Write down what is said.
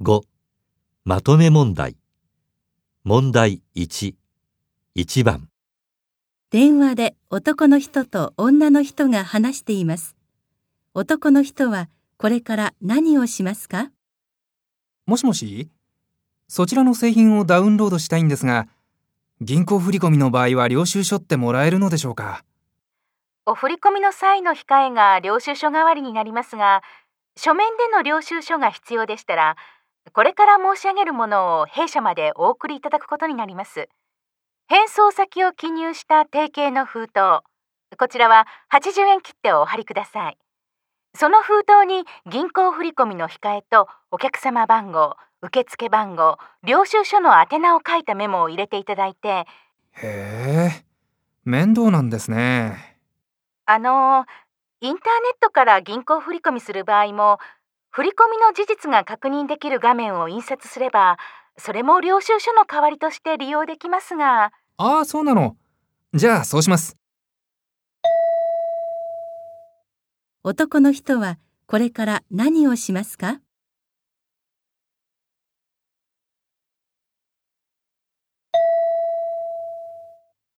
5. まとめ問題。問題1 1番。電話で男の人と女の人が話しています。男の人はこれから何をしますか？もしもし。そちらの製品をダウンロードしたいんですが、銀行振込の場合は領収書ってもらえるのでしょうか？お振込の際の控えが領収書代わりになりますが、書面での領収書が必要でしたら、これから申し上げるものを弊社までお送りいただくことになります。返送先を記入した定型の封筒、こちらは80円切手をお貼りください。その封筒に銀行振込の控えとお客様番号、受付番号、領収書の宛名を書いたメモを入れていただいて、へえ、面倒なんですね。あの、インターネットから銀行振込する場合も、振込の事実が確認できる画面を印刷すれば、それも領収書の代わりとして利用できますが、ああ、そうなの。じゃあそうします。男の人はこれから何をしますか？